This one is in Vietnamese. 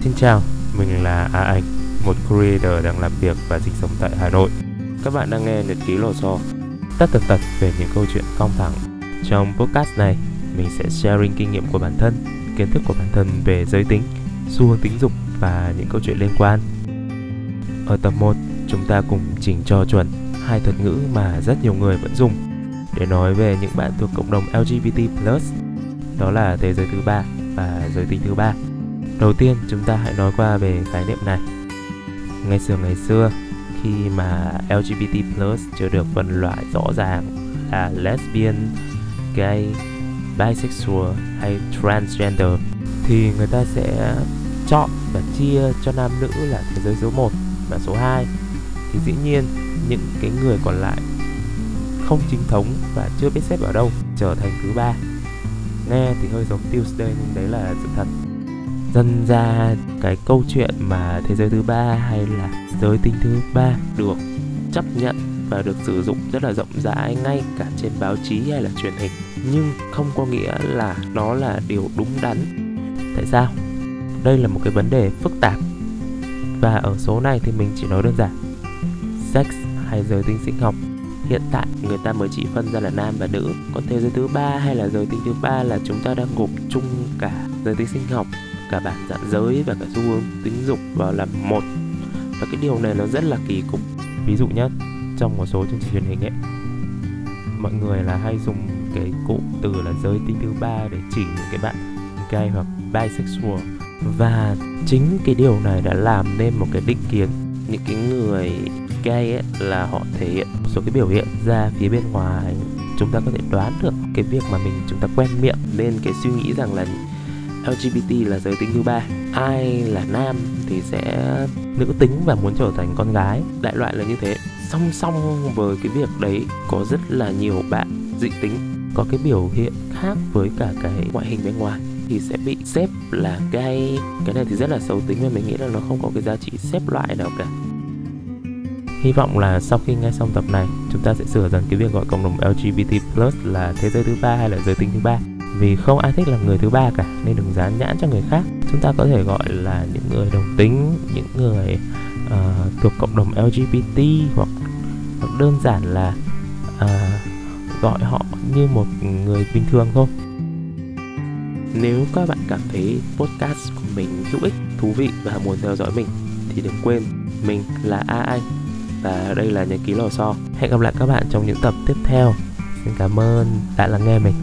Xin chào, mình là A Anh, một creator đang làm việc và sinh sống tại Hà Nội. Các bạn đang nghe Nhật ký lò xo, tất tật tật về những câu chuyện căng thẳng. Trong podcast này, mình sẽ sharing kinh nghiệm của bản thân, kiến thức của bản thân về giới tính, xu hướng tính dục và những câu chuyện liên quan. Ở tập 1, chúng ta cùng chỉnh cho chuẩn hai thuật ngữ mà rất nhiều người vẫn dùng để nói về những bạn thuộc cộng đồng LGBT+, đó là thế giới thứ ba và giới tính thứ ba. Đầu tiên, chúng ta hãy nói qua về khái niệm này. Ngày xưa ngày xưa, khi mà LGBT+ chưa được phân loại rõ ràng là lesbian, gay, bisexual hay transgender thì người ta sẽ chọn và chia cho nam nữ là thế giới số 1 và số 2 thì dĩ nhiên những cái người còn lại không chính thống và chưa biết xếp ở đâu trở thành thứ ba. Nghe thì hơi giống Tuesday nhưng đấy là sự thật dần ra cái câu chuyện mà thế giới thứ ba hay là giới tính thứ ba được chấp nhận và được sử dụng rất là rộng rãi ngay cả trên báo chí hay là truyền hình. Nhưng không có nghĩa là nó là điều đúng đắn. Tại sao? Đây là một cái vấn đề phức tạp. Và ở số này thì mình chỉ nói đơn giản. Sex hay giới tính sinh học, hiện tại người ta mới chỉ phân ra là nam và nữ. Còn thế giới thứ ba hay là giới tính thứ ba là chúng ta đang gộp chung cả giới tính sinh học cả bản dạng giới và cả xu hướng tính dục vào làm một. Và cái điều này nó rất là kỳ cục. Ví dụ nhé trong một số chương trình truyền hình ấy, mọi người là hay dùng cái cụm từ là giới tính thứ ba để chỉ những cái bạn gay hoặc bisexual. Và chính cái điều này đã làm nên một cái định kiến. Những cái người gay ấy là họ thể hiện một số cái biểu hiện ra phía bên ngoài. Chúng ta có thể đoán được cái việc mà mình, chúng ta quen miệng, nên cái suy nghĩ rằng là LGBT là giới tính thứ ba. Ai là nam thì sẽ nữ tính và muốn trở thành con gái. Đại loại là như thế. Song song với cái việc đấy có rất là nhiều bạn dị tính có cái biểu hiện khác với cả cái ngoại hình bên ngoài thì sẽ bị xếp là gay. Cái này thì rất là xấu tính và mình nghĩ là nó không có cái giá trị xếp loại nào cả. Hy vọng là sau khi nghe xong tập này, chúng ta sẽ sửa dần cái việc gọi cộng đồng LGBT plus là thế giới thứ ba hay là giới tính thứ ba. Vì không ai thích là người thứ ba cả, nên đừng dán nhãn cho người khác. Chúng ta có thể gọi là những người đồng tính, những người uh, thuộc cộng đồng LGBT hoặc, hoặc đơn giản là uh, gọi họ như một người bình thường thôi. Nếu các bạn cảm thấy podcast của mình hữu ích, thú vị và muốn theo dõi mình thì đừng quên mình là A Anh và đây là nhật ký lò xo. Hẹn gặp lại các bạn trong những tập tiếp theo. Xin cảm ơn đã lắng nghe mình.